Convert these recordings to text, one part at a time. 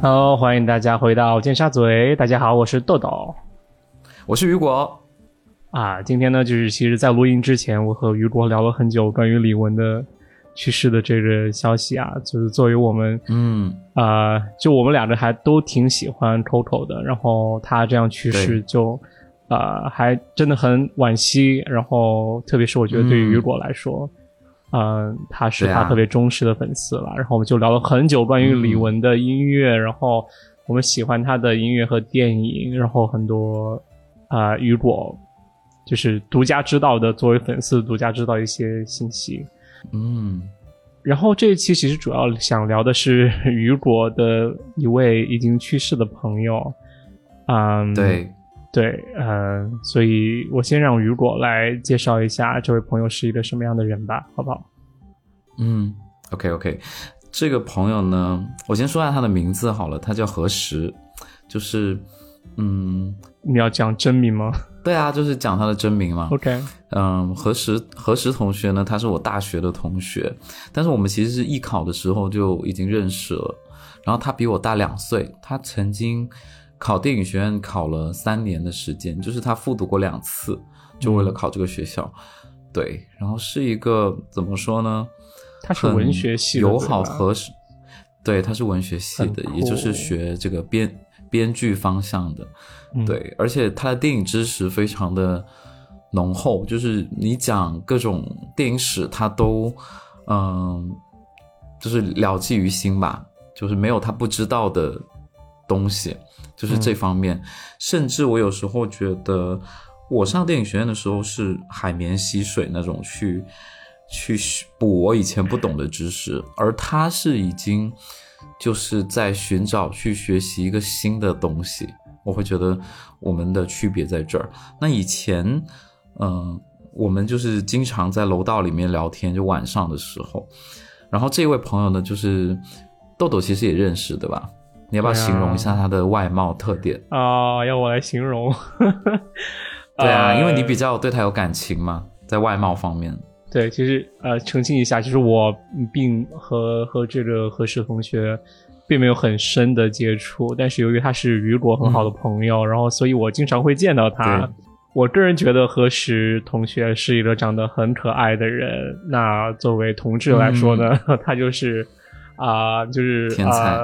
Hello，欢迎大家回到尖沙咀。大家好，我是豆豆，我是雨果。啊，今天呢，就是其实，在录音之前，我和雨果聊了很久关于李玟的去世的这个消息啊。就是作为我们，嗯啊，就我们两个还都挺喜欢 Coco 的，然后他这样去世，就啊，还真的很惋惜。然后，特别是我觉得对于雨果来说，嗯，他是他特别忠实的粉丝了。然后我们就聊了很久关于李玟的音乐，然后我们喜欢他的音乐和电影，然后很多啊，雨果。就是独家知道的，作为粉丝独家知道一些信息，嗯，然后这一期其实主要想聊的是雨果的一位已经去世的朋友，嗯，对，对，嗯，所以我先让雨果来介绍一下这位朋友是一个什么样的人吧，好不好？嗯，OK OK，这个朋友呢，我先说下他的名字好了，他叫何时，就是，嗯，你要讲真名吗？对啊，就是讲他的真名嘛。OK，嗯，何时何时同学呢？他是我大学的同学，但是我们其实是艺考的时候就已经认识了。然后他比我大两岁，他曾经考电影学院考了三年的时间，就是他复读过两次，就为了考这个学校。对，然后是一个怎么说呢？他是文学系友好何时？对，他是文学系的，也就是学这个编编剧方向的。对，而且他的电影知识非常的浓厚，就是你讲各种电影史，他都嗯，就是了记于心吧，就是没有他不知道的东西，就是这方面。甚至我有时候觉得，我上电影学院的时候是海绵吸水那种去去补我以前不懂的知识，而他是已经就是在寻找去学习一个新的东西。我会觉得我们的区别在这儿。那以前，嗯，我们就是经常在楼道里面聊天，就晚上的时候。然后这位朋友呢，就是豆豆，其实也认识，对吧？你要不要形容一下他的外貌特点啊？要我来形容？对啊，因为你比较对他有感情嘛，在外貌方面。对，其实呃，澄清一下，就是我并和和这个何石同学。并没有很深的接触，但是由于他是雨果很好的朋友，然后所以我经常会见到他。我个人觉得何石同学是一个长得很可爱的人。那作为同志来说呢，他就是啊，就是啊，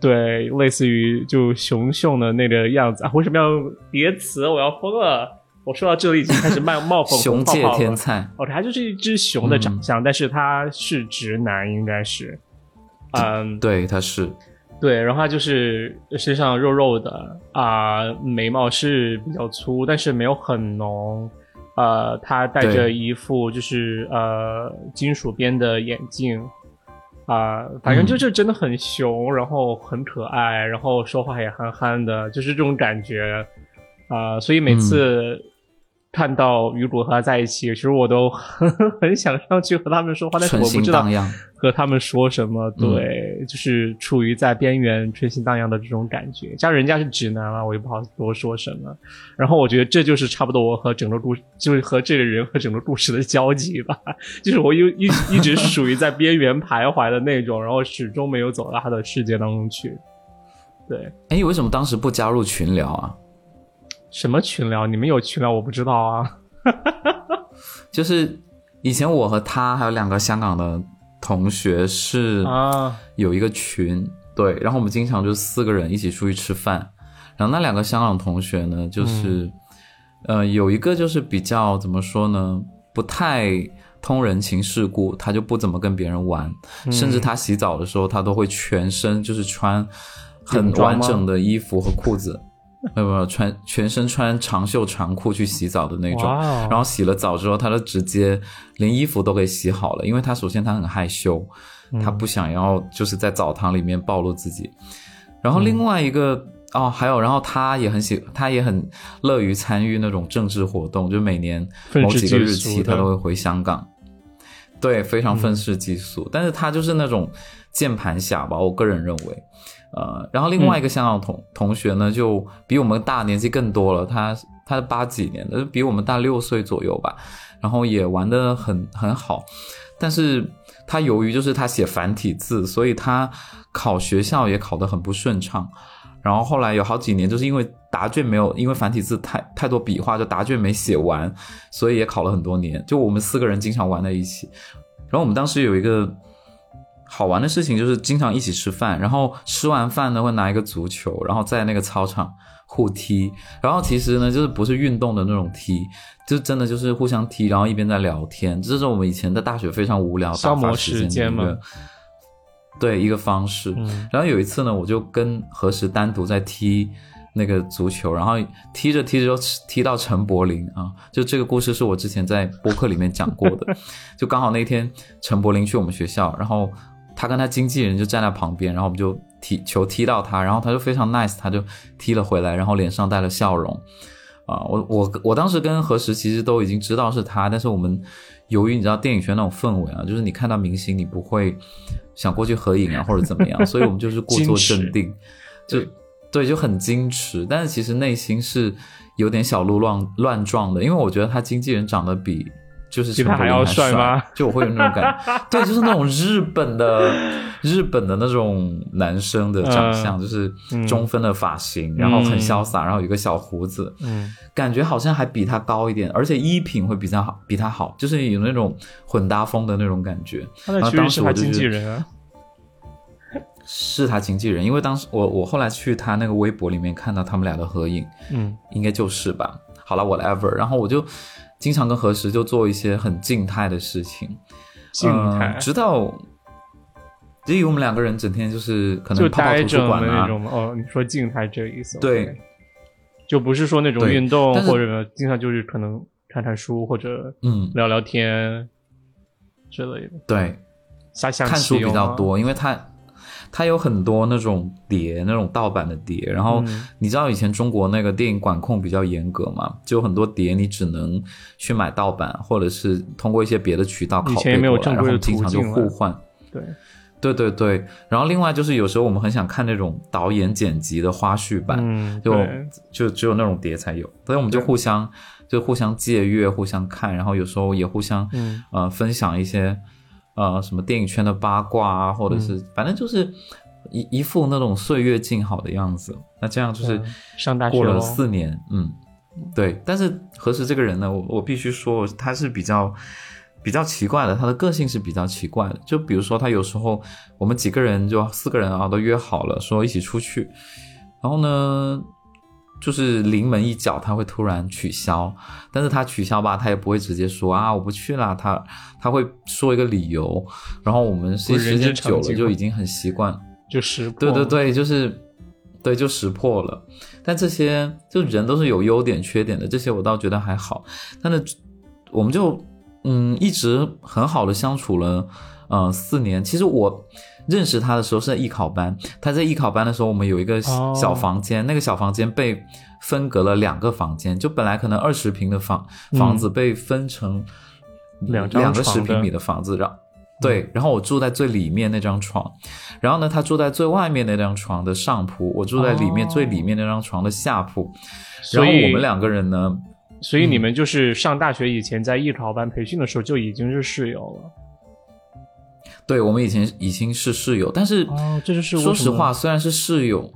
对，类似于就熊熊的那个样子啊。为什么要叠词？我要疯了！我说到这里已经开始冒冒粉 熊界天才。哦，他就是一只熊的长相，但是他是直男，应该是。嗯，对，他是。对，然后他就是身上肉肉的啊，眉毛是比较粗，但是没有很浓。呃，他戴着一副就是呃金属边的眼镜啊，反正就是真的很熊，然后很可爱，然后说话也憨憨的，就是这种感觉啊。所以每次。看到雨果和他在一起，其实我都很 很想上去和他们说话，但是我不知道和他们说什么。对，就是处于在边缘、春心荡漾的这种感觉。加上人家是直男了，我也不好多说什么。然后我觉得这就是差不多我和整个故，就是和这个人和整个故事的交集吧。就是我一一一直属于在边缘徘徊的那种，然后始终没有走到他的世界当中去。对，哎，你为什么当时不加入群聊啊？什么群聊？你们有群聊？我不知道啊。就是以前我和他还有两个香港的同学是啊，有一个群，对，然后我们经常就四个人一起出去吃饭。然后那两个香港同学呢，就是呃，有一个就是比较怎么说呢，不太通人情世故，他就不怎么跟别人玩，甚至他洗澡的时候，他都会全身就是穿很完整的衣服和裤子。没有没有穿全身穿长袖长裤去洗澡的那种，然后洗了澡之后，他就直接连衣服都给洗好了，因为他首先他很害羞，他不想要就是在澡堂里面暴露自己。然后另外一个哦，还有，然后他也很喜，他也很乐于参与那种政治活动，就每年某几个日期他都会回香港，对，非常愤世嫉俗。但是他就是那种键盘侠吧，我个人认为。呃，然后另外一个香港同同学呢，就比我们大年纪更多了，他他是八几年的，比我们大六岁左右吧。然后也玩的很很好，但是他由于就是他写繁体字，所以他考学校也考得很不顺畅。然后后来有好几年，就是因为答卷没有，因为繁体字太太多笔画，就答卷没写完，所以也考了很多年。就我们四个人经常玩在一起。然后我们当时有一个好玩的事情，就是经常一起吃饭，然后吃完饭呢会拿一个足球，然后在那个操场互踢。然后其实呢，就是不是运动的那种踢，就真的就是互相踢，然后一边在聊天。这是我们以前在大学非常无聊打发时间的。对一个方式，然后有一次呢，我就跟何时单独在踢那个足球，然后踢着踢着就踢到陈柏霖啊，就这个故事是我之前在播客里面讲过的，就刚好那天陈柏霖去我们学校，然后他跟他经纪人就站在旁边，然后我们就踢球踢到他，然后他就非常 nice，他就踢了回来，然后脸上带了笑容啊，我我我当时跟何时其实都已经知道是他，但是我们。由于你知道电影圈那种氛围啊，就是你看到明星，你不会想过去合影啊，或者怎么样，所以我们就是故作镇定，就对，就很矜持，但是其实内心是有点小鹿乱乱撞的，因为我觉得他经纪人长得比。就是陈柏霖还帅吗？就我会有那种感觉，对，就是那种日本的日本的那种男生的长相，就是中分的发型，然后很潇洒，然后有个小胡子，嗯，感觉好像还比他高一点，而且衣品会比较好，比他好，就是有那种混搭风的那种感觉。然后当时我经纪人啊，是他经纪人，因为当时我我后来去他那个微博里面看到他们俩的合影，嗯，应该就是吧。好了，whatever，然后我就。经常跟何时就做一些很静态的事情，静态，直到，至于我们两个人整天就是可能泡泡图书馆那种哦，你说静态这个意思？对，就不是说那种运动或者经常就是可能看看书或者嗯聊聊天之类的。对，看书比较多，因为他。它有很多那种碟，那种盗版的碟。然后你知道以前中国那个电影管控比较严格嘛？就很多碟你只能去买盗版，或者是通过一些别的渠道拷贝过来，然后经常就互换。对，对对对。然后另外就是有时候我们很想看那种导演剪辑的花絮版，就就只有那种碟才有，所以我们就互相就互相借阅、互相看，然后有时候也互相呃分享一些。呃，什么电影圈的八卦啊，或者是反正就是一一副那种岁月静好的样子。那这样就是上大学过了四年，嗯，对。但是何时这个人呢？我我必须说他是比较比较奇怪的，他的个性是比较奇怪的。就比如说他有时候我们几个人就四个人啊都约好了说一起出去，然后呢。就是临门一脚，他会突然取消，但是他取消吧，他也不会直接说啊，我不去了，他他会说一个理由，然后我们时间久了就已经很习惯，就识破，对对对，就是对就识破了。但这些就人都是有优点缺点的，这些我倒觉得还好。但是我们就嗯一直很好的相处了，嗯四年。其实我。认识他的时候是在艺考班，他在艺考班的时候，我们有一个小房间，那个小房间被分隔了两个房间，就本来可能二十平的房房子被分成两两个十平米的房子，然对，然后我住在最里面那张床，然后呢，他住在最外面那张床的上铺，我住在里面最里面那张床的下铺，然后我们两个人呢，所以你们就是上大学以前在艺考班培训的时候就已经是室友了。对，我们以前已经是室友，但是哦，这就是说实话，虽然是室友，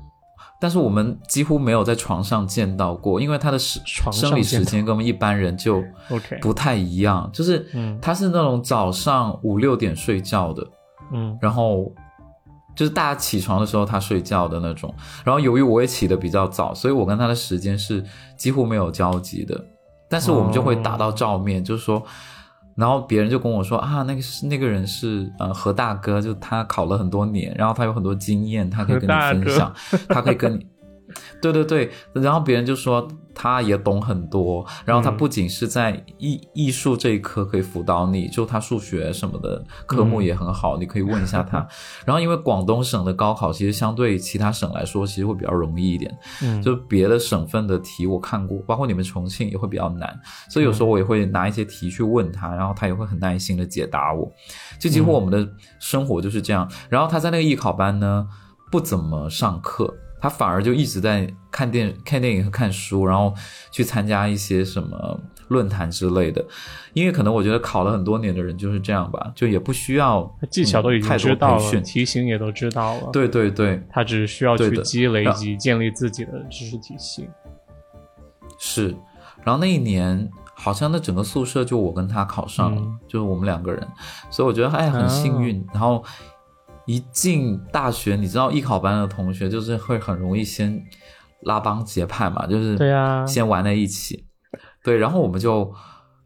但是我们几乎没有在床上见到过，因为他的时生理时间跟我们一般人就 OK 不太一样，就是他是那种早上五六点睡觉的，嗯，然后就是大家起床的时候他睡觉的那种，然后由于我也起的比较早，所以我跟他的时间是几乎没有交集的，但是我们就会打到照面，就是说。然后别人就跟我说啊，那个是那个人是呃何大哥，就他考了很多年，然后他有很多经验，他可以跟你分享，他可以跟你。对对对，然后别人就说他也懂很多，然后他不仅是在艺艺术这一科可以辅导你，就他数学什么的科目也很好，你可以问一下他。然后因为广东省的高考其实相对其他省来说，其实会比较容易一点，嗯，就别的省份的题我看过，包括你们重庆也会比较难，所以有时候我也会拿一些题去问他，然后他也会很耐心的解答我，就几乎我们的生活就是这样。然后他在那个艺考班呢，不怎么上课。他反而就一直在看电看电影和看书，然后去参加一些什么论坛之类的，因为可能我觉得考了很多年的人就是这样吧，就也不需要技巧都已经知道了，题型也都知道了。对对对，他只是需要去积累以及建立自己的知识体系。是，然后那一年好像那整个宿舍就我跟他考上了，就是我们两个人，所以我觉得哎很幸运。然后一进大学，你知道艺考班的同学就是会很容易先拉帮结派嘛，就是对呀，先玩在一起。对，然后我们就，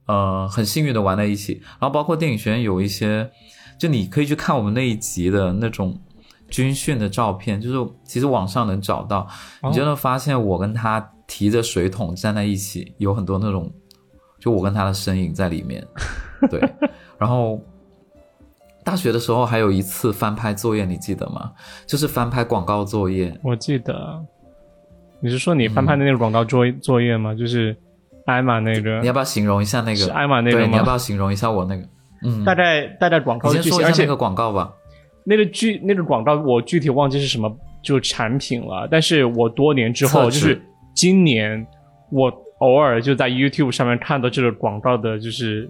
呃，很幸运的玩在一起。然后包括电影学院有一些，就你可以去看我们那一集的那种军训的照片，就是其实网上能找到，你就能发现我跟他提着水桶站在一起，有很多那种，就我跟他的身影在里面。对，然后大学的时候还有一次翻拍作业，你记得吗？就是翻拍广告作业。我记得，你是说你翻拍的那个广告作作业吗？就是。艾玛那个，你要不要形容一下那个？是艾玛那个吗？你要不要形容一下我那个？嗯，大概大概广告的剧情，而且那个广告吧，那个剧那个广告我具体忘记是什么就产品了。但是我多年之后，就是今年我偶尔就在 YouTube 上面看到这个广告的，就是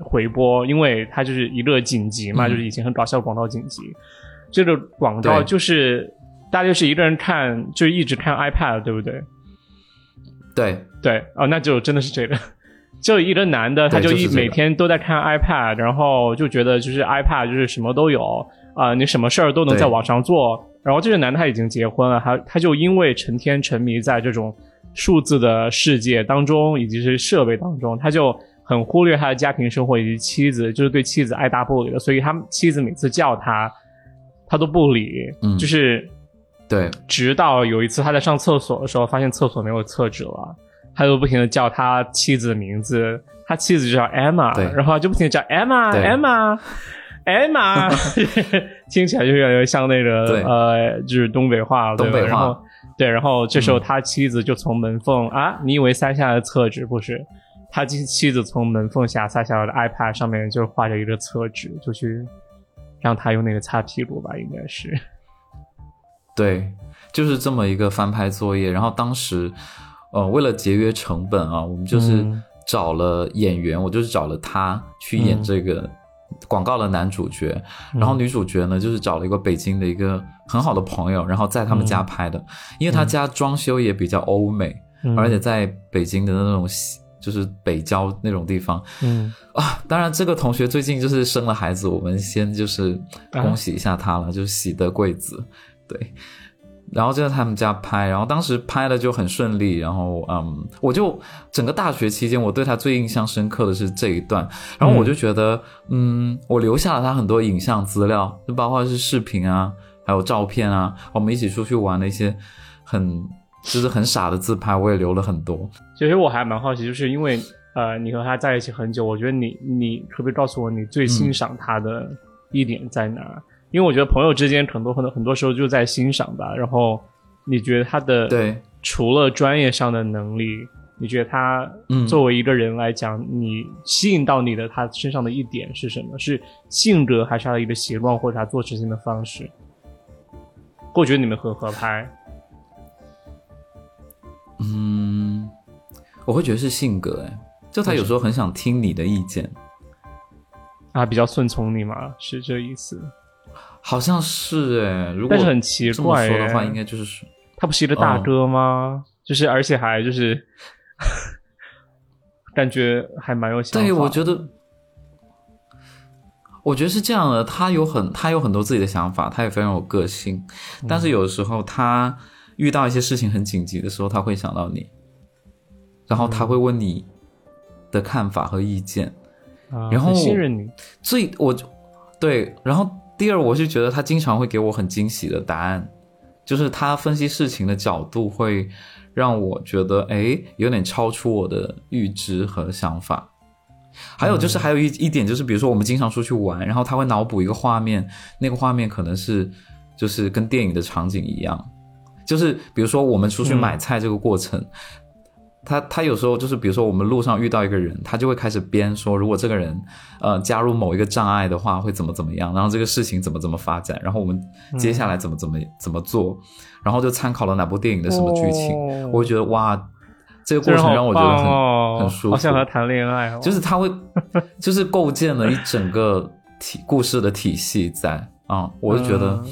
回播，因为它就是一个紧急嘛，就是以前很搞笑的广告紧急。这个广告就是大家就是一个人看，就一直看 iPad，对不对？对对哦，那就真的是这个，就一个男的，他就一每天都在看 iPad，然后就觉得就是 iPad 就是什么都有啊，你什么事儿都能在网上做。然后这个男的他已经结婚了，他他就因为成天沉迷在这种数字的世界当中，以及是设备当中，他就很忽略他的家庭生活以及妻子，就是对妻子爱答不理的。所以他妻子每次叫他，他都不理，就是。对，直到有一次他在上厕所的时候，发现厕所没有厕纸了，他就不停的叫他妻子的名字，他妻子就叫 Emma，然后就不停的叫 Emma，Emma，Emma，听起来就越来越像那个呃，就是东北话了，东北话。对，然后这时候他妻子就从门缝啊，你以为塞下来的厕纸不是？他妻妻子从门缝下塞下来的 iPad 上面就画着一个厕纸，就去让他用那个擦屁股吧，应该是。对，就是这么一个翻拍作业。然后当时，呃，为了节约成本啊，我们就是找了演员，我就是找了他去演这个广告的男主角。然后女主角呢，就是找了一个北京的一个很好的朋友，然后在他们家拍的。因为他家装修也比较欧美，而且在北京的那种就是北郊那种地方。嗯啊，当然这个同学最近就是生了孩子，我们先就是恭喜一下他了，就是喜得贵子。对，然后就在他们家拍，然后当时拍的就很顺利，然后嗯，我就整个大学期间，我对他最印象深刻的是这一段，然后我就觉得，嗯，我留下了他很多影像资料，就包括是视频啊，还有照片啊，我们一起出去玩的一些很就是很傻的自拍，我也留了很多。其实我还蛮好奇，就是因为呃，你和他在一起很久，我觉得你你可不可以告诉我你最欣赏他的一点在哪？因为我觉得朋友之间很多很多很多时候就在欣赏吧，然后你觉得他的对除了专业上的能力，你觉得他作为一个人来讲，你吸引到你的他身上的一点是什么？是性格还是他的一个习惯或者他做事情的方式？我觉得你们很合拍。嗯，我会觉得是性格，哎，就他有时候很想听你的意见，啊，比较顺从你嘛，是这意思。好像是哎，如果但是很奇怪说的话，应该就是他不是一个大哥吗？就是而且还就是 感觉还蛮有想法。对，我觉得，我觉得是这样的。他有很他有很多自己的想法，他也非常有个性。但是有的时候他遇到一些事情很紧急的时候，他会想到你，然后他会问你的看法和意见，然后信任你。最我对，然后。第二，我是觉得他经常会给我很惊喜的答案，就是他分析事情的角度会让我觉得，哎，有点超出我的预知和想法。还有就是，还有一一点就是，比如说我们经常出去玩，然后他会脑补一个画面，那个画面可能是就是跟电影的场景一样，就是比如说我们出去买菜这个过程。他他有时候就是，比如说我们路上遇到一个人，他就会开始编说，如果这个人，呃，加入某一个障碍的话，会怎么怎么样，然后这个事情怎么怎么发展，然后我们接下来怎么怎么怎么做，然后就参考了哪部电影的什么剧情，我会觉得哇，这个过程让我觉得很很舒服，好想和谈恋爱，就是他会，就是构建了一整个体故事的体系在啊，我就觉得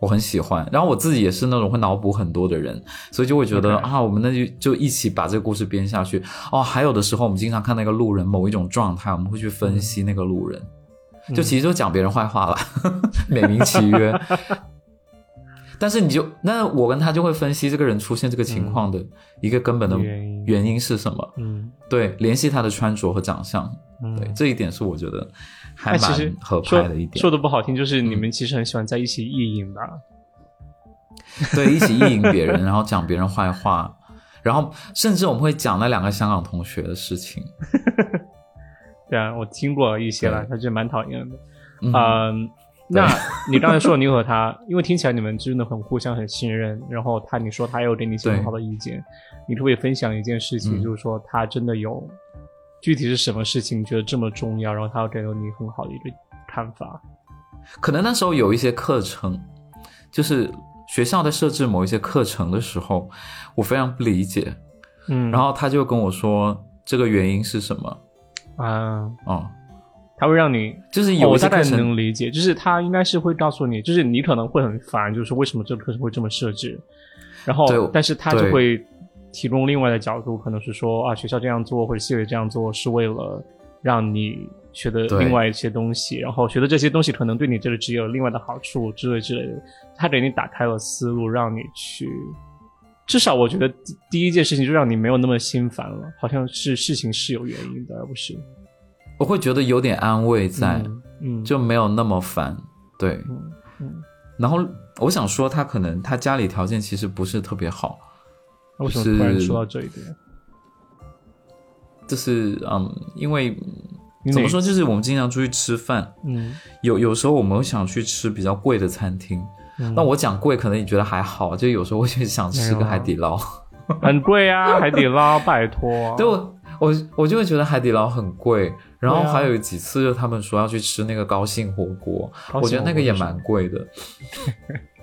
我很喜欢。然后我自己也是那种会脑补很多的人，所以就会觉得啊，我们那就就一起把这个故事编下去。哦，还有的时候我们经常看那个路人某一种状态，我们会去分析那个路人，就其实就讲别人坏话了，美名其曰。但是你就那我跟他就会分析这个人出现这个情况的一个根本的原因是什么？嗯，对，联系他的穿着和长相，对，这一点是我觉得还蛮合拍的一点。说的不好听，就是你们其实很喜欢在一起意淫吧？对，一起意淫别人，然后讲别人坏话，然后甚至我们会讲那两个香港同学的事情。对啊，我听过一些了，他就蛮讨厌的。嗯。那 你刚才说你和他，因为听起来你们真的很互相很信任，然后他你说他有给你很好的意见，你可不可以分享一件事情，就是说他真的有具体是什么事情觉得这么重要，然后他给了你很好的一个看法？可能那时候有一些课程，就是学校在设置某一些课程的时候，我非常不理解，嗯，然后他就跟我说这个原因是什么啊？哦。他会让你，就是有我大概能理解，就是他应该是会告诉你，就是你可能会很烦，就是为什么这个课程会这么设置，然后，但是他就会提供另外的角度，可能是说啊，学校这样做或者系里这样做是为了让你学的另外一些东西，然后学的这些东西可能对你这个职业有另外的好处之类之类的，他给你打开了思路，让你去，至少我觉得第一件事情就让你没有那么心烦了，好像是事情是有原因的，而不是。我会觉得有点安慰在，嗯，就没有那么烦，对，嗯，然后我想说，他可能他家里条件其实不是特别好，为什么突然说到这一点？就是嗯，因为怎么说，就是我们经常出去吃饭，嗯，有有时候我们会想去吃比较贵的餐厅，那我讲贵，可能你觉得还好，就有时候我就想吃个海底捞，很贵啊，海底捞，拜托，对我我我就会觉得海底捞很贵。然后还有几次，就他们说要去吃那个高兴火锅，我觉得那个也蛮贵的。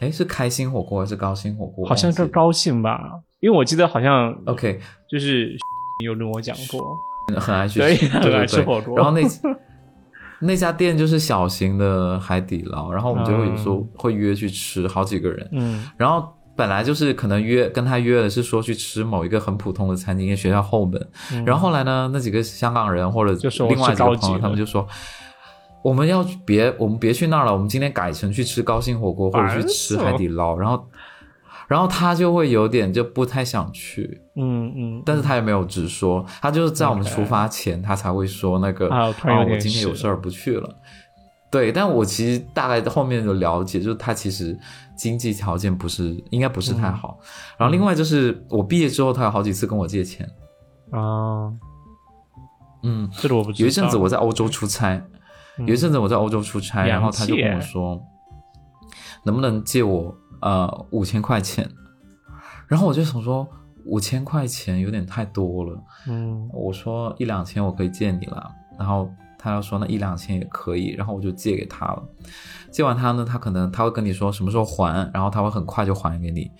哎，是开心火锅还是高兴火锅？好像是高兴吧，因为我记得好像 OK，就是 有跟我讲过，很爱去，很爱吃火锅。然后那 那家店就是小型的海底捞，然后我们就会有时候会约去吃，好几个人。嗯，然后。本来就是可能约跟他约的是说去吃某一个很普通的餐厅，学校后门。然后后来呢，那几个香港人或者另外几个朋友，他们就说我们要别我们别去那儿了，我们今天改成去吃高兴火锅或者去吃海底捞。然后，然后他就会有点就不太想去，嗯嗯，但是他也没有直说，他就是在我们出发前他才会说那个啊，我今天有事儿不去了。对，但我其实大概后面有了解，就是他其实经济条件不是应该不是太好。然后另外就是我毕业之后，他有好几次跟我借钱啊。嗯，这个我不知道。有一阵子我在欧洲出差，有一阵子我在欧洲出差，然后他就跟我说，能不能借我呃五千块钱？然后我就想说五千块钱有点太多了。嗯，我说一两千我可以借你了。然后。他要说那一两千也可以，然后我就借给他了。借完他呢，他可能他会跟你说什么时候还，然后他会很快就还给你。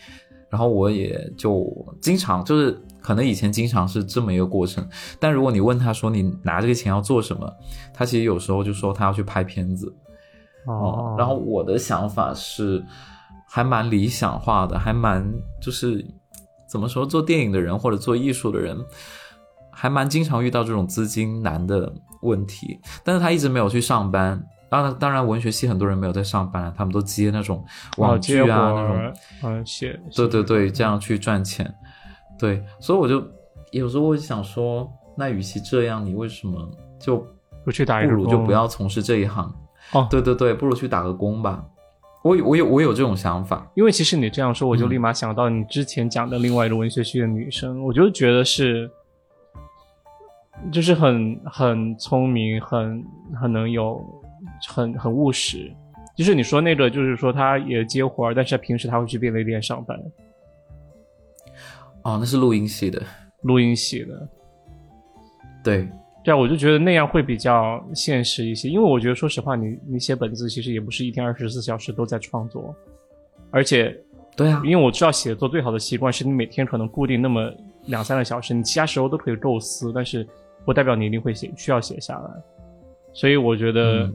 然后我也就经常就是可能以前经常是这么一个过程。但如果你问他说你拿这个钱要做什么，他其实有时候就说他要去拍片子。哦。然后我的想法是还蛮理想化的，还蛮就是怎么说做电影的人或者做艺术的人。还蛮经常遇到这种资金难的问题，但是他一直没有去上班。当然，当然，文学系很多人没有在上班，他们都接那种网剧啊那种，嗯，写，对对对，这样去赚钱。对，所以我就有时候我就想说，那与其这样，你为什么就不去打？不如就不要从事这一行。哦，对对对，不如去打个工吧。我我有我有这种想法，因为其实你这样说，我就立马想到你之前讲的另外一个文学系的女生，我就觉得是。就是很很聪明，很很能有，很很务实。就是你说那个，就是说他也接活儿，但是平时他会去便利店上班。哦，那是录音系的，录音系的。对，对啊，我就觉得那样会比较现实一些。因为我觉得，说实话，你你写本子其实也不是一天二十四小时都在创作，而且，对啊，因为我知道写作最好的习惯是你每天可能固定那么。两三个小时，你其他时候都可以构思，但是不代表你一定会写，需要写下来。所以我觉得，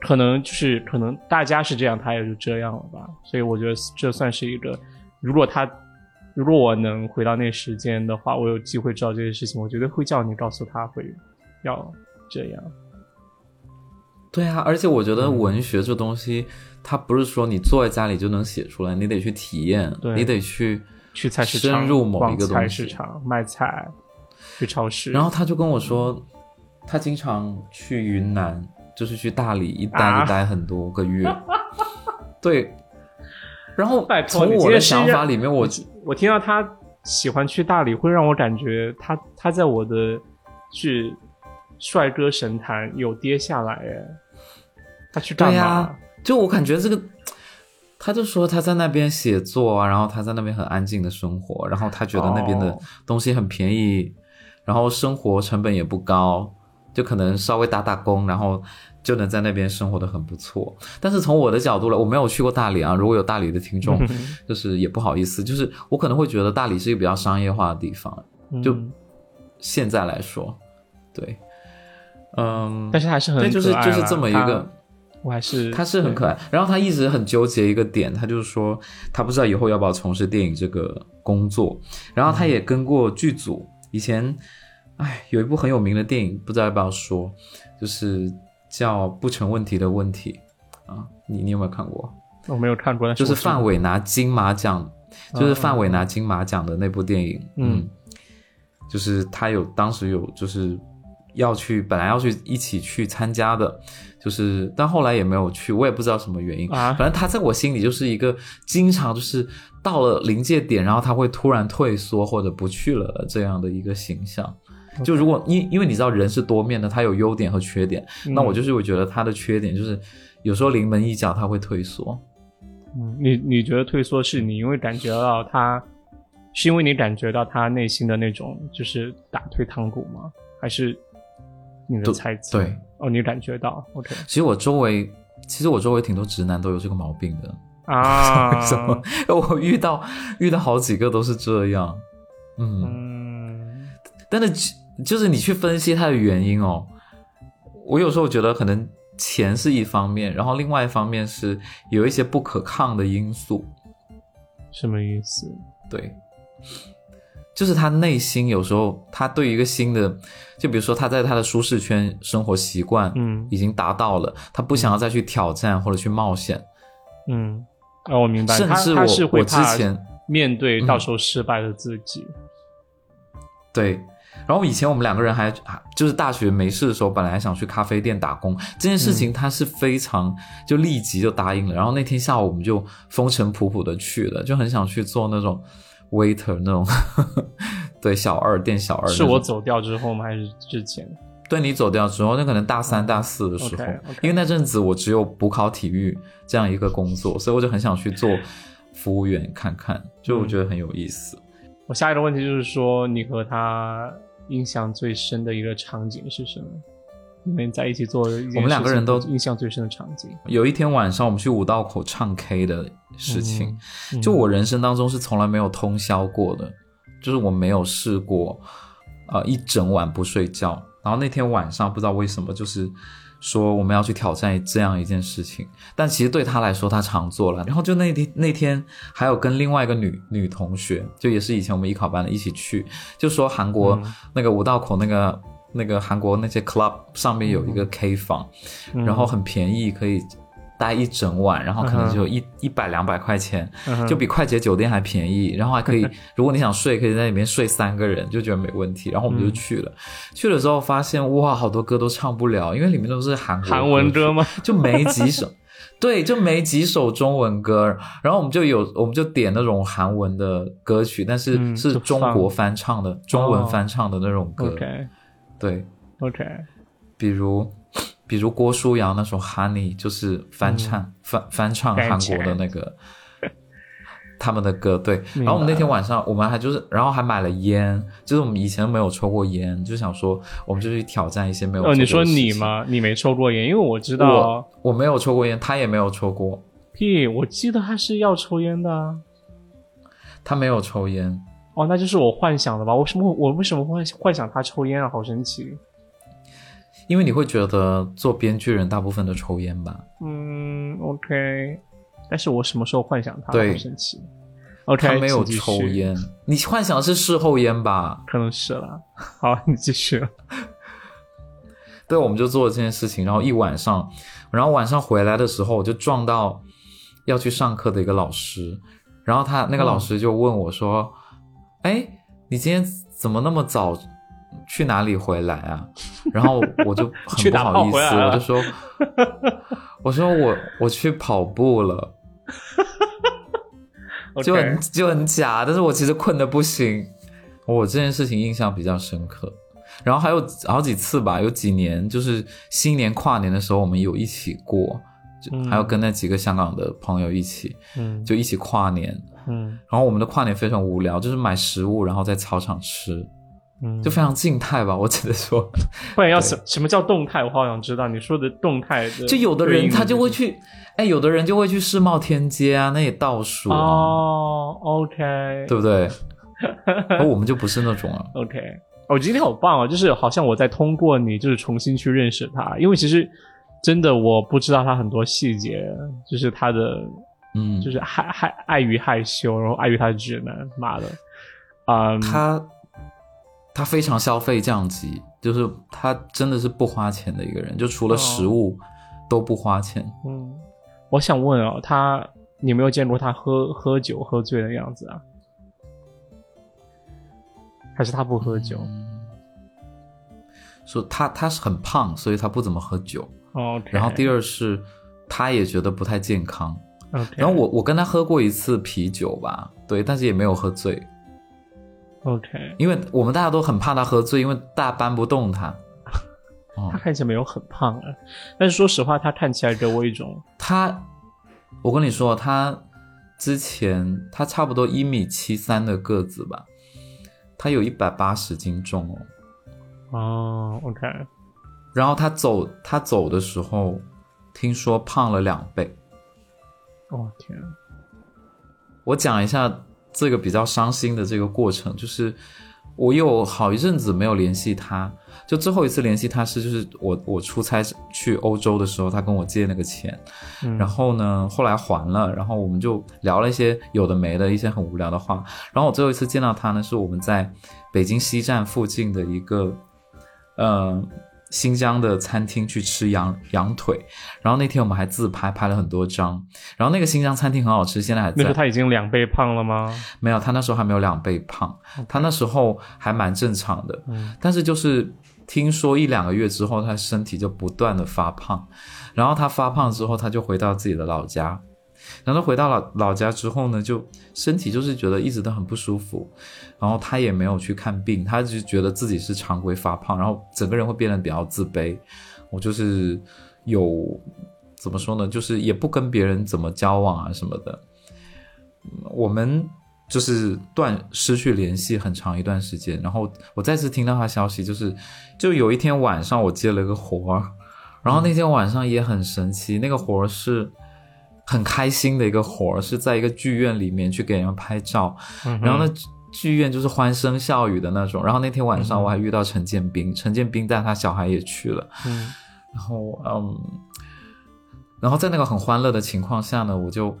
可能就是可能大家是这样，他也就这样了吧。所以我觉得这算是一个，如果他如果我能回到那时间的话，我有机会知道这些事情，我绝对会叫你告诉他会要这样。对啊，而且我觉得文学这东西，它不是说你坐在家里就能写出来，你得去体验，你得去去菜市场深入某一个菜市场卖菜，去超市。然后他就跟我说，他经常去云南，就是去大理一待就待很多个月。对，然后从我的想法里面，我我听到他喜欢去大理，会让我感觉他他在我的去帅哥神坛有跌下来哎。他去干嘛？就我感觉这个，他就说他在那边写作啊，然后他在那边很安静的生活，然后他觉得那边的东西很便宜，然后生活成本也不高，就可能稍微打打工，然后就能在那边生活的很不错。但是从我的角度来，我没有去过大理啊，如果有大理的听众，就是也不好意思，就是我可能会觉得大理是一个比较商业化的地方，就现在来说，对，嗯，但是还是很，就是就是这么一个。我还是他是很可爱，然后他一直很纠结一个点，他就是说他不知道以后要不要从事电影这个工作，然后他也跟过剧组，以前，哎，有一部很有名的电影，不知道要不要说，就是叫《不成问题的问题》啊，你你有没有看过？我没有看过，就是范伟拿金马奖，就是范伟拿金马奖的那部电影，嗯，就是他有当时有就是要去，本来要去一起去参加的。就是，但后来也没有去，我也不知道什么原因啊。反正他在我心里就是一个经常就是到了临界点，然后他会突然退缩或者不去了这样的一个形象。就如果因因为你知道人是多面的，他有优点和缺点，那我就是会觉得他的缺点就是有时候临门一脚他会退缩。嗯，你你觉得退缩是你因为感觉到他，是因为你感觉到他内心的那种就是打退堂鼓吗？还是你的猜测？对。哦，你感觉到？OK，其实我周围，其实我周围挺多直男都有这个毛病的啊。什么？我遇到遇到好几个都是这样。嗯，但是就是你去分析它的原因哦，我有时候觉得可能钱是一方面，然后另外一方面是有一些不可抗的因素。什么意思？对。就是他内心有时候，他对一个新的，就比如说他在他的舒适圈生活习惯，嗯，已经达到了，他不想要再去挑战或者去冒险，嗯，哦，我明白，甚至我我之前面对到时候失败的自己，对，然后以前我们两个人还就是大学没事的时候，本来想去咖啡店打工，这件事情他是非常就立即就答应了，然后那天下午我们就风尘仆仆的去了，就很想去做那种。waiter 那种，对小二店小二，是我走掉之后吗？还是之前？对你走掉之后，那可能大三大四的时候，因为那阵子我只有补考体育这样一个工作，所以我就很想去做服务员看看，就我觉得很有意思。我下一个问题就是说，你和他印象最深的一个场景是什么？你们在一起做，我们两个人都印象最深的场景。有一天晚上，我们去五道口唱 K 的事情，就我人生当中是从来没有通宵过的，就是我没有试过，呃，一整晚不睡觉。然后那天晚上不知道为什么，就是说我们要去挑战这样一件事情，但其实对他来说他常做了。然后就那天那天还有跟另外一个女女同学，就也是以前我们艺考班的一起去，就说韩国那个五道口那个。那个韩国那些 club 上面有一个 K 房，然后很便宜，可以待一整晚，然后可能就一一百两百块钱，就比快捷酒店还便宜，然后还可以，如果你想睡，可以在里面睡三个人，就觉得没问题。然后我们就去了，去了之后发现哇，好多歌都唱不了，因为里面都是韩韩文歌吗？就没几首，对，就没几首中文歌。然后我们就有，我们就点那种韩文的歌曲，但是是中国翻唱的，中文翻唱的那种歌。对，OK，比如，比如郭书瑶那首《Honey》就是翻唱翻翻唱韩国的那个他们的歌，对。然后我们那天晚上，我们还就是，然后还买了烟，就是我们以前没有抽过烟，就想说我们就去挑战一些没有。哦，你说你吗？你没抽过烟？因为我知道我没有抽过烟，他也没有抽过。屁！我记得他是要抽烟的，啊他没有抽烟。哦，那就是我幻想的吧？为什么我为什么会幻想他抽烟啊？好神奇！因为你会觉得做编剧人大部分都抽烟吧？嗯，OK。但是我什么时候幻想他？对，好神奇。OK，他没有抽烟，你幻想是事后烟吧？可能是了。好，你继续。对，我们就做了这件事情，然后一晚上，然后晚上回来的时候，我就撞到要去上课的一个老师，然后他那个老师就问我说：“哎，你今天怎么那么早？去哪里回来啊？”然后我就 很不好意思，我就说：“我说我我去跑步了。”就很就很假，但是我其实困的不行，我这件事情印象比较深刻。然后还有好几次吧，有几年就是新年跨年的时候，我们有一起过，就还有跟那几个香港的朋友一起，嗯，就一起跨年，嗯。然后我们的跨年非常无聊，就是买食物，然后在操场吃，嗯，就非常静态吧，我只能说。不然要什什么叫动态？我好想知道你说的动态的。就有的人他就会去。哎，有的人就会去世贸天阶啊，那里倒数哦。OK，对不对？而我们就不是那种啊。OK，我今天好棒啊，就是好像我在通过你，就是重新去认识他，因为其实真的我不知道他很多细节，就是他的，嗯，就是害害碍于害羞，然后碍于他的直男，妈的，啊，他他非常消费降级，就是他真的是不花钱的一个人，就除了食物都不花钱，嗯。我想问啊，他你有没有见过他喝喝酒喝醉的样子啊？还是他不喝酒？说他他是很胖，所以他不怎么喝酒。哦。然后第二是，他也觉得不太健康。OK。然后我我跟他喝过一次啤酒吧，对，但是也没有喝醉。OK。因为我们大家都很怕他喝醉，因为大家搬不动他。他看起来没有很胖啊，但是说实话，他看起来给我一种他，我跟你说，他之前他差不多一米七三的个子吧，他有一百八十斤重哦。哦，OK。然后他走，他走的时候，听说胖了两倍。哦天！我讲一下这个比较伤心的这个过程，就是我有好一阵子没有联系他。就最后一次联系他是，就是我我出差去欧洲的时候，他跟我借那个钱，然后呢，后来还了，然后我们就聊了一些有的没的一些很无聊的话。然后我最后一次见到他呢，是我们在北京西站附近的一个，呃，新疆的餐厅去吃羊羊腿。然后那天我们还自拍拍了很多张。然后那个新疆餐厅很好吃，现在还在。那他已经两倍胖了吗？没有，他那时候还没有两倍胖，他那时候还蛮正常的。嗯，但是就是。听说一两个月之后，他身体就不断的发胖，然后他发胖之后，他就回到自己的老家，然后回到老老家之后呢，就身体就是觉得一直都很不舒服，然后他也没有去看病，他就觉得自己是常规发胖，然后整个人会变得比较自卑。我就是有怎么说呢，就是也不跟别人怎么交往啊什么的，我们。就是断失去联系很长一段时间，然后我再次听到他消息，就是就有一天晚上我接了个活儿，然后那天晚上也很神奇，那个活儿是很开心的一个活儿，是在一个剧院里面去给人拍照，然后那剧院就是欢声笑语的那种，然后那天晚上我还遇到陈建斌，陈建斌带他小孩也去了，嗯，然后嗯，然后在那个很欢乐的情况下呢，我就。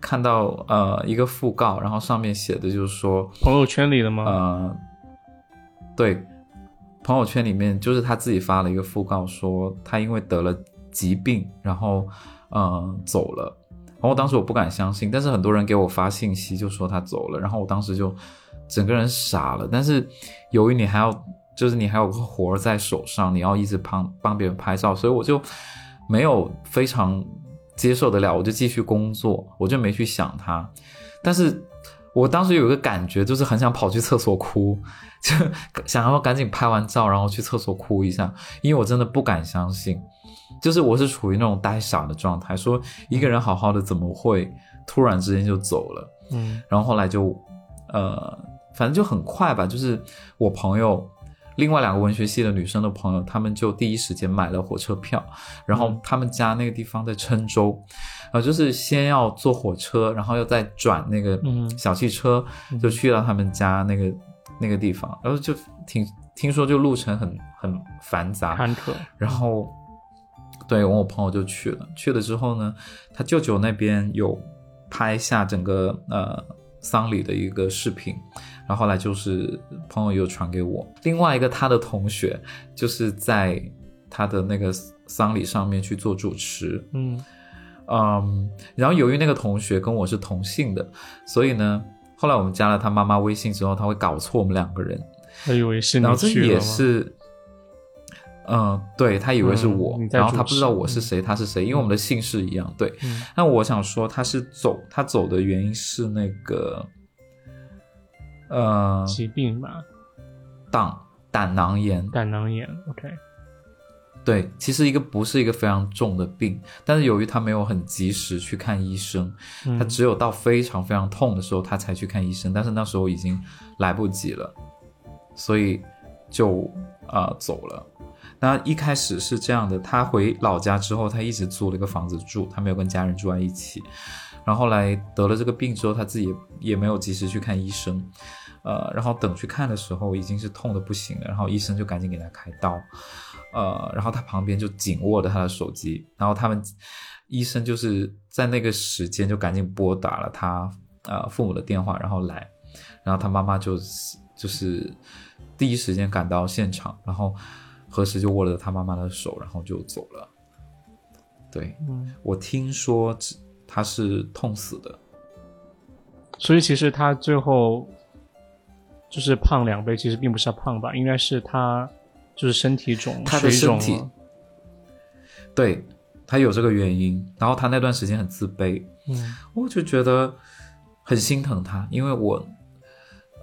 看到呃一个讣告，然后上面写的就是说朋友圈里的吗？呃，对，朋友圈里面就是他自己发了一个讣告，说他因为得了疾病，然后嗯走了。然后当时我不敢相信，但是很多人给我发信息就说他走了，然后我当时就整个人傻了。但是由于你还要就是你还有个活在手上，你要一直帮帮别人拍照，所以我就没有非常。接受得了，我就继续工作，我就没去想他。但是我当时有一个感觉，就是很想跑去厕所哭，就想要赶紧拍完照，然后去厕所哭一下，因为我真的不敢相信，就是我是处于那种呆傻的状态，说一个人好好的怎么会突然之间就走了？嗯，然后后来就，呃，反正就很快吧，就是我朋友，另外两个文学系的女生的朋友，他们就第一时间买了火车票，然后他们家那个地方在郴州，呃，就是先要坐火车，然后又再转那个小汽车，就去到他们家那个那个地方，然后就听听说就路程很很繁杂坎坷，然后对我我朋友就去了，去了之后呢，他舅舅那边有拍下整个呃丧礼的一个视频。然后后来就是朋友又传给我，另外一个他的同学就是在他的那个丧礼上面去做主持，嗯。嗯，然后由于那个同学跟我是同姓的，所以呢，后来我们加了他妈妈微信之后，他会搞错我们两个人，他以为是你，然后这也是，嗯，对他以为是我，然后他不知道我是谁，他是谁，因为我们的姓氏一样，对。那我想说他是走，他走的原因是那个。呃，疾病吧，胆胆囊炎，胆囊炎，OK，对，其实一个不是一个非常重的病，但是由于他没有很及时去看医生，他只有到非常非常痛的时候他才去看医生，但是那时候已经来不及了，所以就啊走了。那一开始是这样的，他回老家之后，他一直租了一个房子住，他没有跟家人住在一起。然后后来得了这个病之后，他自己也也没有及时去看医生，呃，然后等去看的时候已经是痛的不行了，然后医生就赶紧给他开刀，呃，然后他旁边就紧握着他的手机，然后他们医生就是在那个时间就赶紧拨打了他呃父母的电话，然后来，然后他妈妈就就是第一时间赶到现场，然后何时就握了他妈妈的手，然后就走了。对，我听说。他是痛死的，所以其实他最后就是胖两倍，其实并不是他胖吧，应该是他就是身体肿，他的身体，对他有这个原因。然后他那段时间很自卑，嗯，我就觉得很心疼他，因为我，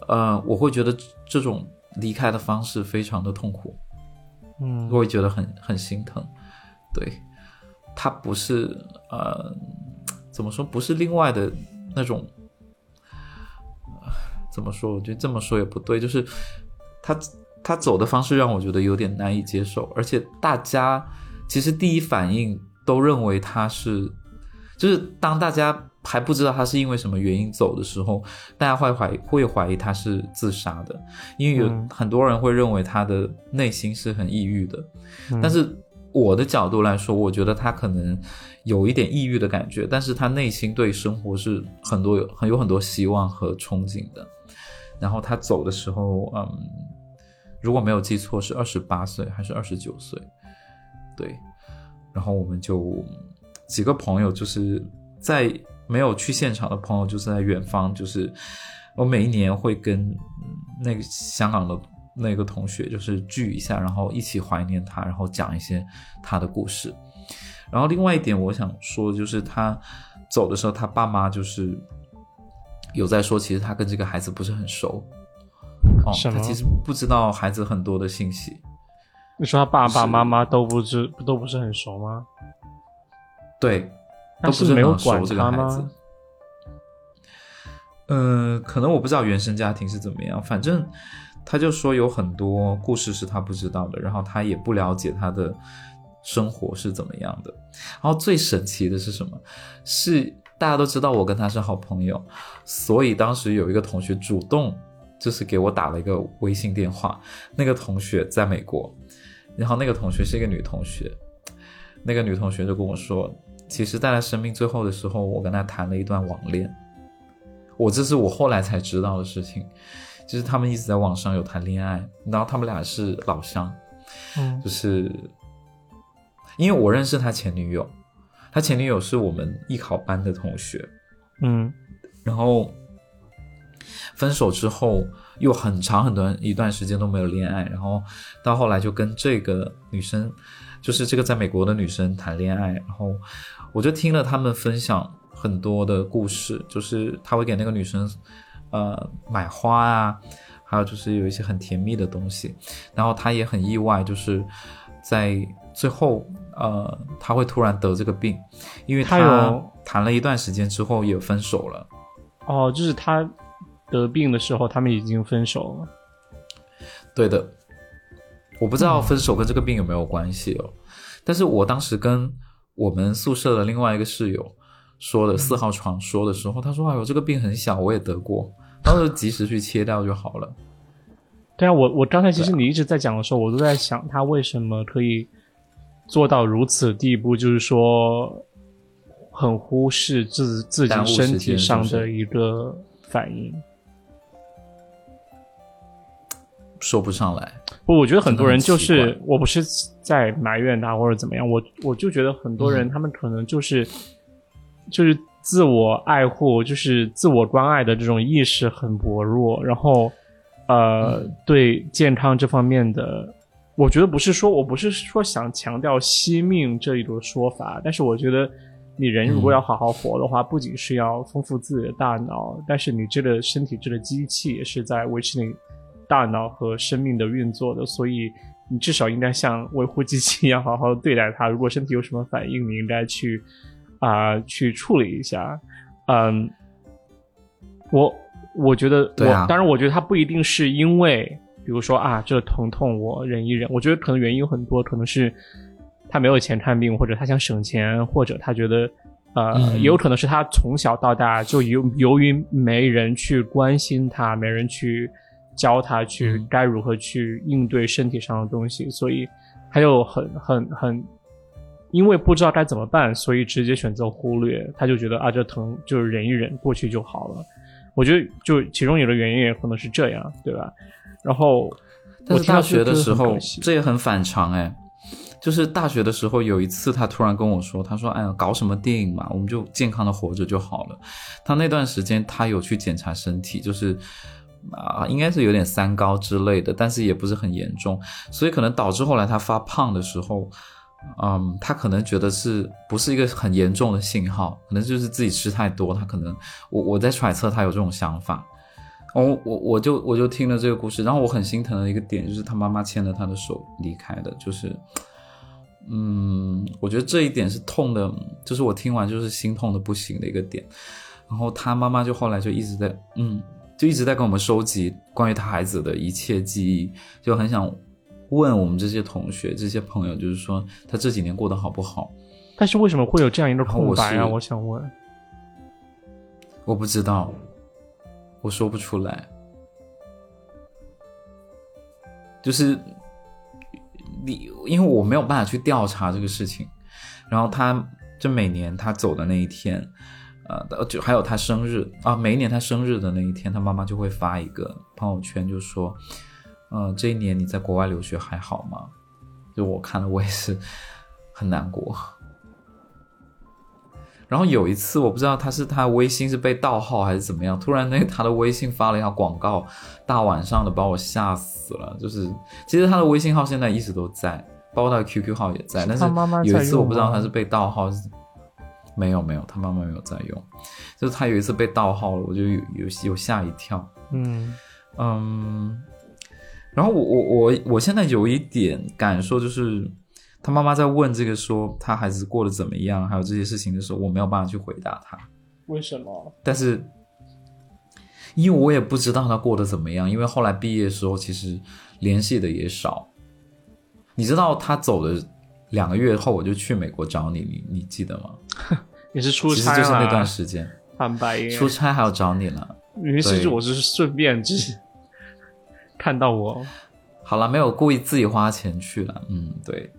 呃，我会觉得这种离开的方式非常的痛苦，嗯，我会觉得很很心疼。对他不是呃。怎么说不是另外的那种？怎么说？我觉得这么说也不对。就是他他走的方式让我觉得有点难以接受，而且大家其实第一反应都认为他是，就是当大家还不知道他是因为什么原因走的时候，大家会怀会怀疑他是自杀的，因为有很多人会认为他的内心是很抑郁的，但是。我的角度来说，我觉得他可能有一点抑郁的感觉，但是他内心对生活是很多有很有很多希望和憧憬的。然后他走的时候，嗯，如果没有记错是二十八岁还是二十九岁？对。然后我们就几个朋友，就是在没有去现场的朋友，就是在远方，就是我每一年会跟那个香港的。那个同学就是聚一下，然后一起怀念他，然后讲一些他的故事。然后另外一点，我想说就是他走的时候，他爸妈就是有在说，其实他跟这个孩子不是很熟。哦，他其实不知道孩子很多的信息。你说他爸爸妈妈都不知都不是很熟吗？对，都不是没有管这个孩子。嗯，可能我不知道原生家庭是怎么样，反正。他就说有很多故事是他不知道的，然后他也不了解他的生活是怎么样的。然后最神奇的是什么？是大家都知道我跟他是好朋友，所以当时有一个同学主动就是给我打了一个微信电话。那个同学在美国，然后那个同学是一个女同学，那个女同学就跟我说，其实在他生命最后的时候，我跟他谈了一段网恋。我这是我后来才知道的事情。就是他们一直在网上有谈恋爱，然后他们俩是老乡，嗯，就是因为我认识他前女友，他前女友是我们艺考班的同学，嗯，然后分手之后又很长很短一段时间都没有恋爱，然后到后来就跟这个女生，就是这个在美国的女生谈恋爱，然后我就听了他们分享很多的故事，就是他会给那个女生。呃，买花啊，还有就是有一些很甜蜜的东西，然后他也很意外，就是在最后，呃，他会突然得这个病，因为他谈了一段时间之后也分手了。哦，就是他得病的时候，他们已经分手了。对的，我不知道分手跟这个病有没有关系哦。但是我当时跟我们宿舍的另外一个室友说的四号床说的时候，他说：“哎呦，这个病很小，我也得过，到时候及时去切掉就好了。”对啊，我我刚才其实你一直在讲的时候，我都在想他为什么可以做到如此地步，就是说很忽视自自己身体上的一个反应。说不上来，不，我觉得很多人就是，我不是在埋怨他或者怎么样，我我就觉得很多人他们可能就是，就是自我爱护，就是自我关爱的这种意识很薄弱，然后，呃，对健康这方面的，我觉得不是说我不是说想强调惜命这一种说法，但是我觉得你人如果要好好活的话，不仅是要丰富自己的大脑，但是你这个身体这个机器也是在维持你。大脑和生命的运作的，所以你至少应该像维护机器一样好好的对待它。如果身体有什么反应，你应该去啊去处理一下。嗯，我我觉得，我当然我觉得它不一定是因为，比如说啊，这疼痛我忍一忍。我觉得可能原因有很多，可能是他没有钱看病，或者他想省钱，或者他觉得呃，也有可能是他从小到大就由由于没人去关心他，没人去。教他去该如何去应对身体上的东西，所以他就很很很，因为不知道该怎么办，所以直接选择忽略。他就觉得啊，这疼就是忍一忍过去就好了。我觉得就其中有的原因也可能是这样，对吧？然后，但是大学的时候这也很反常哎，就是大学的时候有一次他突然跟我说，他说：“哎呀，搞什么电影嘛，我们就健康的活着就好了。”他那段时间他有去检查身体，就是。啊，应该是有点三高之类的，但是也不是很严重，所以可能导致后来他发胖的时候，嗯，他可能觉得是不是一个很严重的信号，可能就是自己吃太多，他可能我我在揣测他有这种想法，我我我就我就听了这个故事，然后我很心疼的一个点就是他妈妈牵着他的手离开的，就是，嗯，我觉得这一点是痛的，就是我听完就是心痛的不行的一个点，然后他妈妈就后来就一直在嗯。就一直在跟我们收集关于他孩子的一切记忆，就很想问我们这些同学、这些朋友，就是说他这几年过得好不好？但是为什么会有这样一个空白啊？我想问，我不知道，我说不出来，就是你，因为我没有办法去调查这个事情。然后他就每年他走的那一天。呃，就还有他生日啊，每一年他生日的那一天，他妈妈就会发一个朋友圈，就说，嗯，这一年你在国外留学还好吗？就我看了，我也是很难过。然后有一次，我不知道他是他微信是被盗号还是怎么样，突然那他的微信发了一条广告，大晚上的把我吓死了。就是其实他的微信号现在一直都在，包括他的 QQ 号也在，但是有一次我不知道他是被盗号。没有没有，他妈妈没有在用，就是他有一次被盗号了，我就有有有吓一跳。嗯嗯，然后我我我我现在有一点感受，就是他妈妈在问这个说他孩子过得怎么样，还有这些事情的时候，我没有办法去回答他。为什么？但是因为我也不知道他过得怎么样，因为后来毕业的时候其实联系的也少。你知道他走的。两个月后我就去美国找你，你你记得吗？你是出差，其实就是那段时间，翻白出差还要找你了。于是我就是顺便就是 看到我，好了，没有故意自己花钱去了。嗯，对，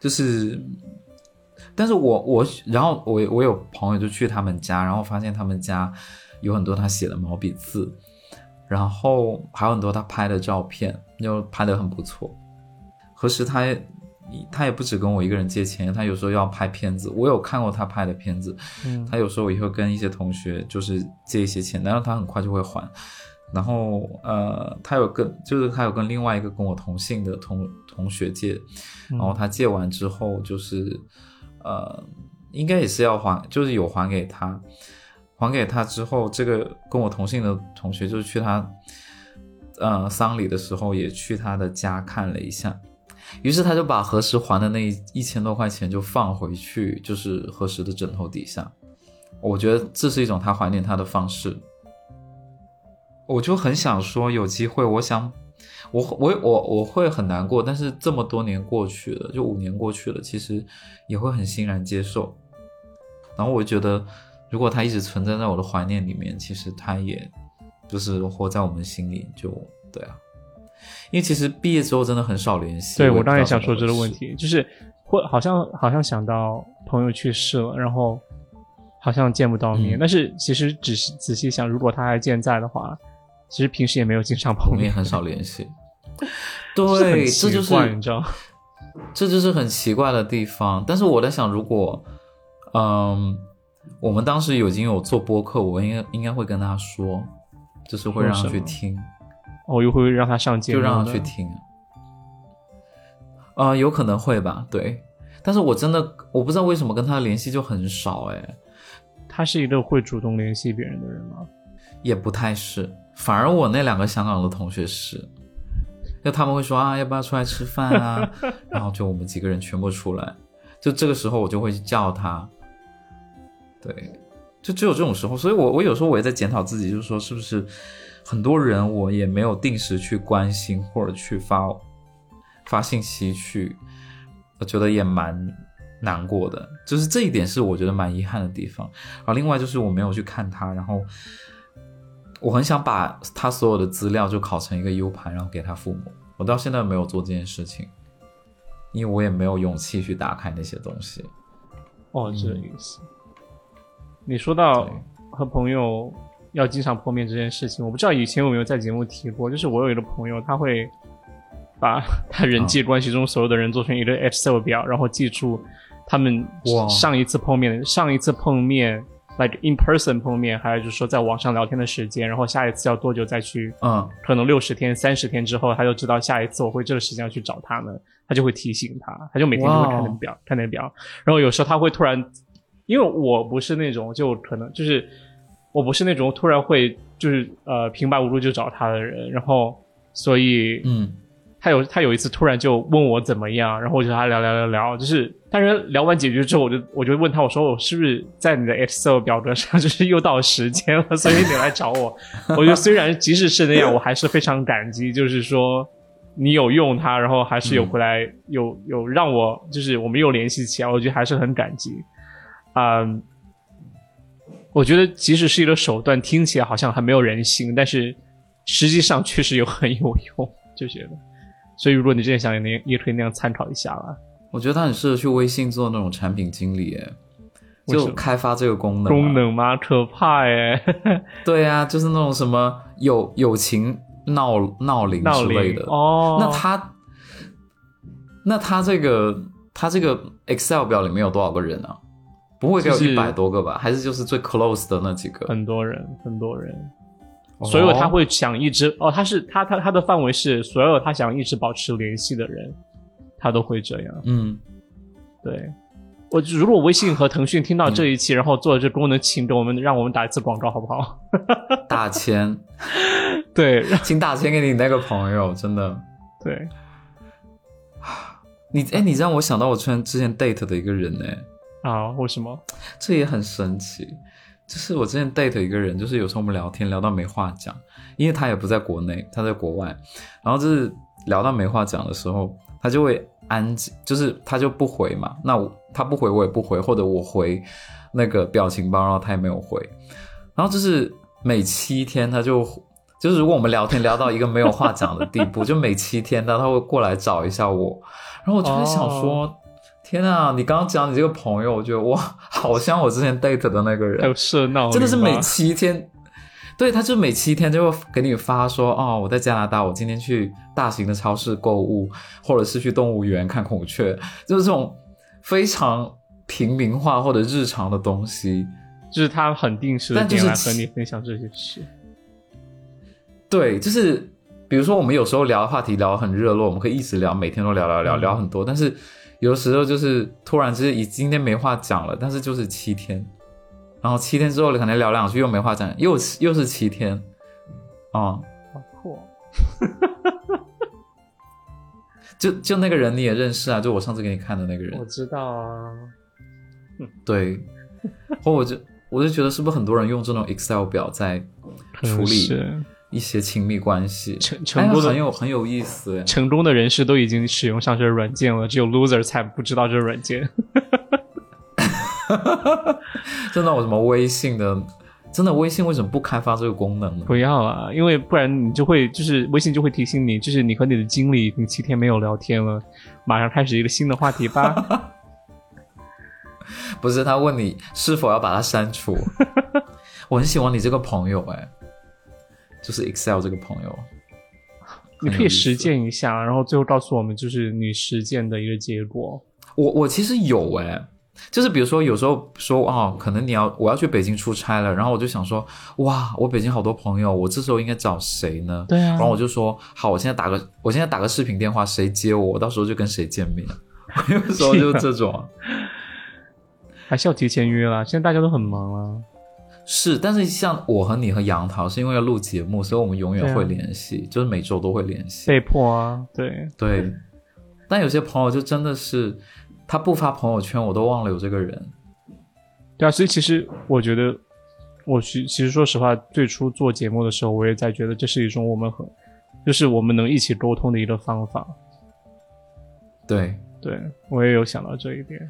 就是，但是我我然后我我有朋友就去他们家，然后发现他们家有很多他写的毛笔字，然后还有很多他拍的照片，就拍的很不错。何时他？他也不止跟我一个人借钱，他有时候要拍片子，我有看过他拍的片子。嗯，他有时候也会跟一些同学就是借一些钱，但是他很快就会还。然后呃，他有跟就是他有跟另外一个跟我同姓的同同学借，然后他借完之后就是呃，应该也是要还，就是有还给他，还给他之后，这个跟我同姓的同学就是去他呃丧礼的时候也去他的家看了一下。于是他就把何时还的那一一千多块钱就放回去，就是何时的枕头底下。我觉得这是一种他怀念他的方式。我就很想说，有机会，我想我我我我会很难过，但是这么多年过去了，就五年过去了，其实也会很欣然接受。然后我觉得，如果他一直存在在我的怀念里面，其实他也就是活在我们心里，就对啊。因为其实毕业之后真的很少联系。对我当然想说这个问题，就是会好像好像想到朋友去世了，然后好像见不到面。但是其实仔细仔细想，如果他还健在的话，其实平时也没有经常碰面，很少联系。对，这就是你知道，这就是很奇怪的地方。但是我在想，如果嗯，我们当时已经有做播客，我应该应该会跟他说，就是会让他去听。我又会让他上节目，就让他去听。啊，有可能会吧，对。但是我真的我不知道为什么跟他的联系就很少哎。他是一个会主动联系别人的人吗？也不太是，反而我那两个香港的同学是，就他们会说啊，要不要出来吃饭啊？然后就我们几个人全部出来，就这个时候我就会去叫他。对，就只有这种时候，所以我我有时候我也在检讨自己，就是说是不是。很多人我也没有定时去关心或者去发发信息去，我觉得也蛮难过的，就是这一点是我觉得蛮遗憾的地方。而另外就是我没有去看他，然后我很想把他所有的资料就拷成一个 U 盘，然后给他父母。我到现在没有做这件事情，因为我也没有勇气去打开那些东西。哦，这个意思。你说到和朋友。要经常碰面这件事情，我不知道以前有没有在节目提过。就是我有一个朋友，他会把 他人际关系中所有的人做成一个 Excel 表，然后记住他们上一次碰面、上一次碰面，like in person 碰面，还有就是说在网上聊天的时间，然后下一次要多久再去？嗯，可能六十天、三十天之后，他就知道下一次我会这个时间要去找他们，他就会提醒他，他就每天就会看那个表，看那个表。然后有时候他会突然，因为我不是那种就可能就是。我不是那种突然会就是呃平白无故就找他的人，然后所以嗯，他有他有一次突然就问我怎么样，然后我就和他聊聊聊聊，就是当然聊完解决之后，我就我就问他，我说我是不是在你的 Excel 表格上就是又到时间了，所以你来找我？我觉得虽然即使是那样，我还是非常感激，就是说你有用它，然后还是有回来有有让我就是我们又联系起来，我觉得还是很感激，嗯。我觉得即使是一个手段，听起来好像还没有人性，但是实际上确实有很有用，就觉得。所以如果你真的想，你也可以那样参考一下了。我觉得他很适合去微信做那种产品经理，哎，就开发这个功能。功能吗？可怕哎！对啊，就是那种什么友友情闹闹铃之类的哦。那他，那他这个他这个 Excel 表里面有多少个人啊？不会只有一百多个吧？还是就是最 close 的那几个？很多人，很多人。所有他会想一直哦，他是他他他的范围是所有他想一直保持联系的人，他都会这样。嗯，对。我如果微信和腾讯听到这一期，然后做这功能，请给我们让我们打一次广告，好不好？大千。对，请打钱给你那个朋友，真的。对。你哎，你让我想到我之前之前 date 的一个人呢。啊？为什么？这也很神奇。就是我之前 date 一个人，就是有时候我们聊天聊到没话讲，因为他也不在国内，他在国外。然后就是聊到没话讲的时候，他就会安静，就是他就不回嘛。那他不回，我也不回，或者我回那个表情包，然后他也没有回。然后就是每七天，他就就是如果我们聊天聊到一个没有话讲的地步，就每七天他他会过来找一下我。然后我就在想说。天啊！你刚刚讲你这个朋友，我觉得哇，好像我之前 date 的那个人，还有真的是每七天，对，他就每七天就会给你发说，哦，我在加拿大，我今天去大型的超市购物，或者是去动物园看孔雀，就是这种非常平民化或者日常的东西，就是他很定时的点来和你分享这些事。对，就是比如说我们有时候聊的话题聊得很热络，我们可以一直聊，每天都聊聊聊聊很多，但是。有的时候就是突然之间，以今天没话讲了，但是就是七天，然后七天之后可能聊两句又没话讲，又又是七天，啊，好酷，就就那个人你也认识啊？就我上次给你看的那个人，我知道啊，对，或我就我就觉得是不是很多人用这种 Excel 表在处理一些亲密关系。成成功的很有很有意思，成功的人士都已经使用上这软件了，只有 loser 才不知道这软件。真的，我什么微信的？真的，微信为什么不开发这个功能呢？不要啊，因为不然你就会就是微信就会提醒你，就是你和你的经理已经七天没有聊天了，马上开始一个新的话题吧。不是，他问你是否要把它删除。我很喜欢你这个朋友，哎，就是 Excel 这个朋友，你可以实践一下，然后最后告诉我们就是你实践的一个结果。我我其实有哎。就是比如说，有时候说哦，可能你要我要去北京出差了，然后我就想说，哇，我北京好多朋友，我这时候应该找谁呢？对啊。然后我就说，好，我现在打个，我现在打个视频电话，谁接我，我到时候就跟谁见面。我有时候就是这种，还是要提前约啦。现在大家都很忙啊。是，但是像我和你和杨桃是因为要录节目，所以我们永远会联系，就是每周都会联系。被迫啊，对对。但有些朋友就真的是。他不发朋友圈，我都忘了有这个人。对啊，所以其实我觉得，我其其实说实话，最初做节目的时候，我也在觉得这是一种我们和，就是我们能一起沟通的一个方法。对，对我也有想到这一点。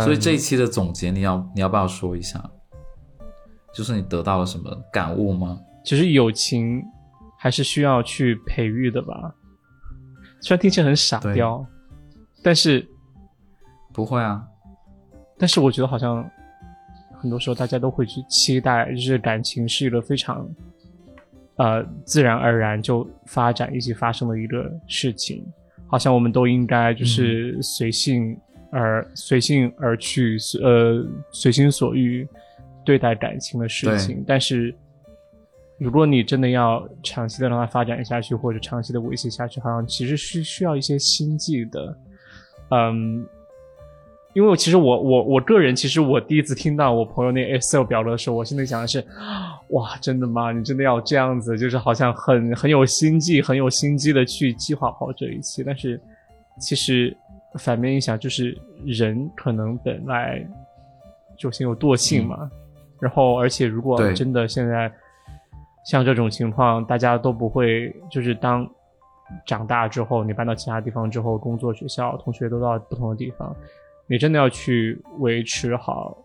所以这一期的总结，你要你要不要说一下？就是你得到了什么感悟吗？其实友情还是需要去培育的吧，虽然听起来很傻雕，但是。不会啊，但是我觉得好像很多时候大家都会去期待，就是感情是一个非常呃自然而然就发展以及发生的一个事情，好像我们都应该就是随性而随性而去，呃随心所欲对待感情的事情。但是如果你真的要长期的让它发展下去，或者长期的维系下去，好像其实是需要一些心计的，嗯。因为其实我我我个人，其实我第一次听到我朋友那 Excel 表格的时候，我心里想的是，哇，真的吗？你真的要这样子，就是好像很很有心计，很有心机的去计划好这一切。但是其实反面一想，就是人可能本来就先有惰性嘛。然后而且如果真的现在像这种情况，大家都不会，就是当长大之后，你搬到其他地方之后，工作、学校、同学都到不同的地方。你真的要去维持好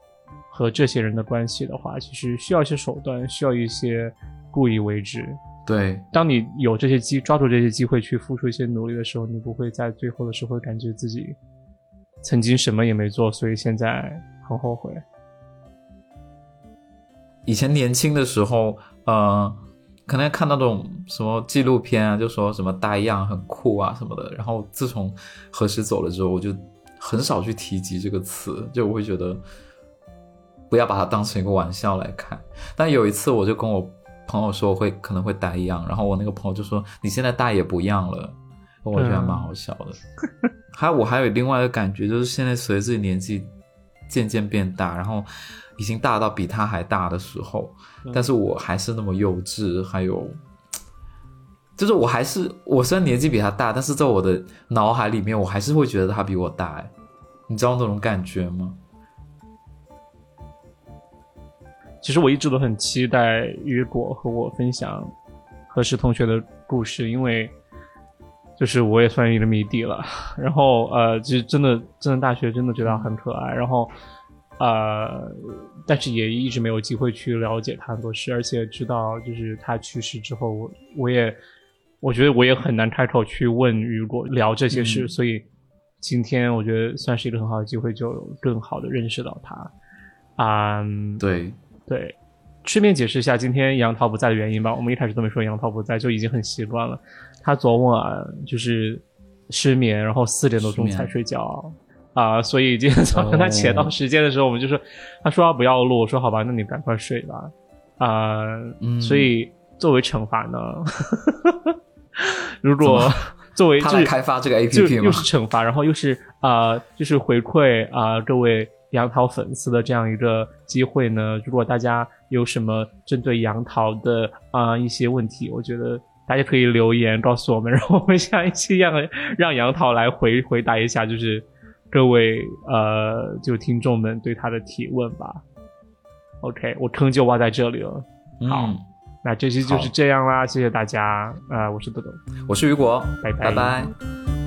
和这些人的关系的话，其实需要一些手段，需要一些故意为之。对，当你有这些机，抓住这些机会去付出一些努力的时候，你不会在最后的时候感觉自己曾经什么也没做，所以现在很后悔。以前年轻的时候，呃，可能看那种什么纪录片啊，就说什么呆样很酷啊什么的。然后自从何时走了之后，我就。很少去提及这个词，就我会觉得不要把它当成一个玩笑来看。但有一次，我就跟我朋友说，我会可能会呆一样，然后我那个朋友就说：“你现在大也不样了。”我觉得还蛮好笑的。还有我还有另外一个感觉，就是现在随着自己年纪渐渐变大，然后已经大到比他还大的时候，但是我还是那么幼稚，还有。就是我还是我虽然年纪比他大，但是在我的脑海里面，我还是会觉得他比我大。哎，你知道那种感觉吗？其实我一直都很期待雨果和我分享何时同学的故事，因为就是我也算一个迷弟了。然后呃，其实真的真的大学真的觉得很可爱。然后呃，但是也一直没有机会去了解他很多事，而且知道就是他去世之后，我我也。我觉得我也很难开口去问雨果聊这些事，所以今天我觉得算是一个很好的机会，就更好的认识到他。啊，对对，顺便解释一下今天杨桃不在的原因吧。我们一开始都没说杨桃不在，就已经很习惯了。他昨晚就是失眠，然后四点多钟才睡觉啊，所以今天早上他起来到时间的时候，我们就说，他说不要录，我说好吧，那你赶快睡吧。啊，所以作为惩罚呢。如果作为就是开发这个 A P P 又是惩罚，然后又是啊，就是回馈啊各位杨桃粉丝的这样一个机会呢？如果大家有什么针对杨桃的啊一些问题，我觉得大家可以留言告诉我们，然后我们下一期让让杨桃来回回答一下，就是各位呃就听众们对他的提问吧。OK，我坑就挖在这里了。好。那这期就是这样啦，谢谢大家。啊，我是豆豆，我是雨果，拜拜拜拜。